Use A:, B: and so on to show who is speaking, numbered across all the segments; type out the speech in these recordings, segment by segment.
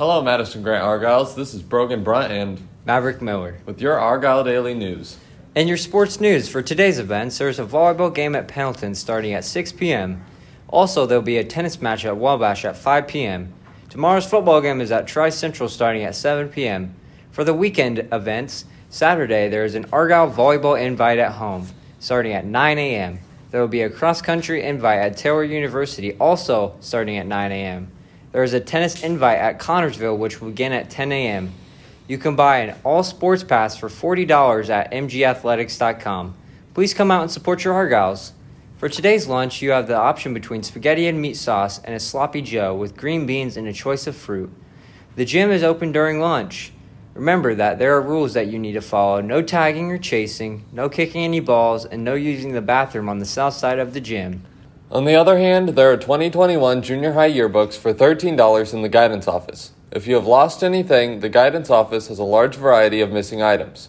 A: Hello, Madison Grant Argylls. This is Brogan Brunt and
B: Maverick Miller.
A: with your Argyll Daily News.
B: In your sports news for today's events, there's a volleyball game at Pendleton starting at 6 p.m. Also, there'll be a tennis match at Wabash at 5 p.m. Tomorrow's football game is at Tri Central starting at 7 p.m. For the weekend events, Saturday there is an Argyll volleyball invite at home starting at 9 a.m. There will be a cross country invite at Taylor University also starting at 9 a.m. There is a tennis invite at Connersville which will begin at 10 a.m. You can buy an all sports pass for $40 at mgathletics.com. Please come out and support your Argylls. For today's lunch, you have the option between spaghetti and meat sauce and a sloppy joe with green beans and a choice of fruit. The gym is open during lunch. Remember that there are rules that you need to follow no tagging or chasing, no kicking any balls, and no using the bathroom on the south side of the gym.
A: On the other hand, there are 2021 junior high yearbooks for $13 in the guidance office. If you have lost anything, the guidance office has a large variety of missing items.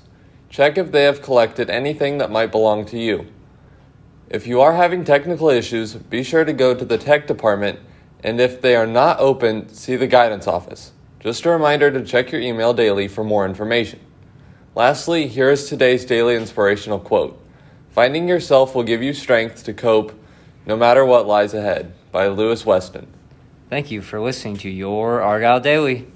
A: Check if they have collected anything that might belong to you. If you are having technical issues, be sure to go to the tech department, and if they are not open, see the guidance office. Just a reminder to check your email daily for more information. Lastly, here is today's daily inspirational quote Finding yourself will give you strength to cope no matter what lies ahead by Lewis Weston.
B: Thank you for listening to your Argyll Daily.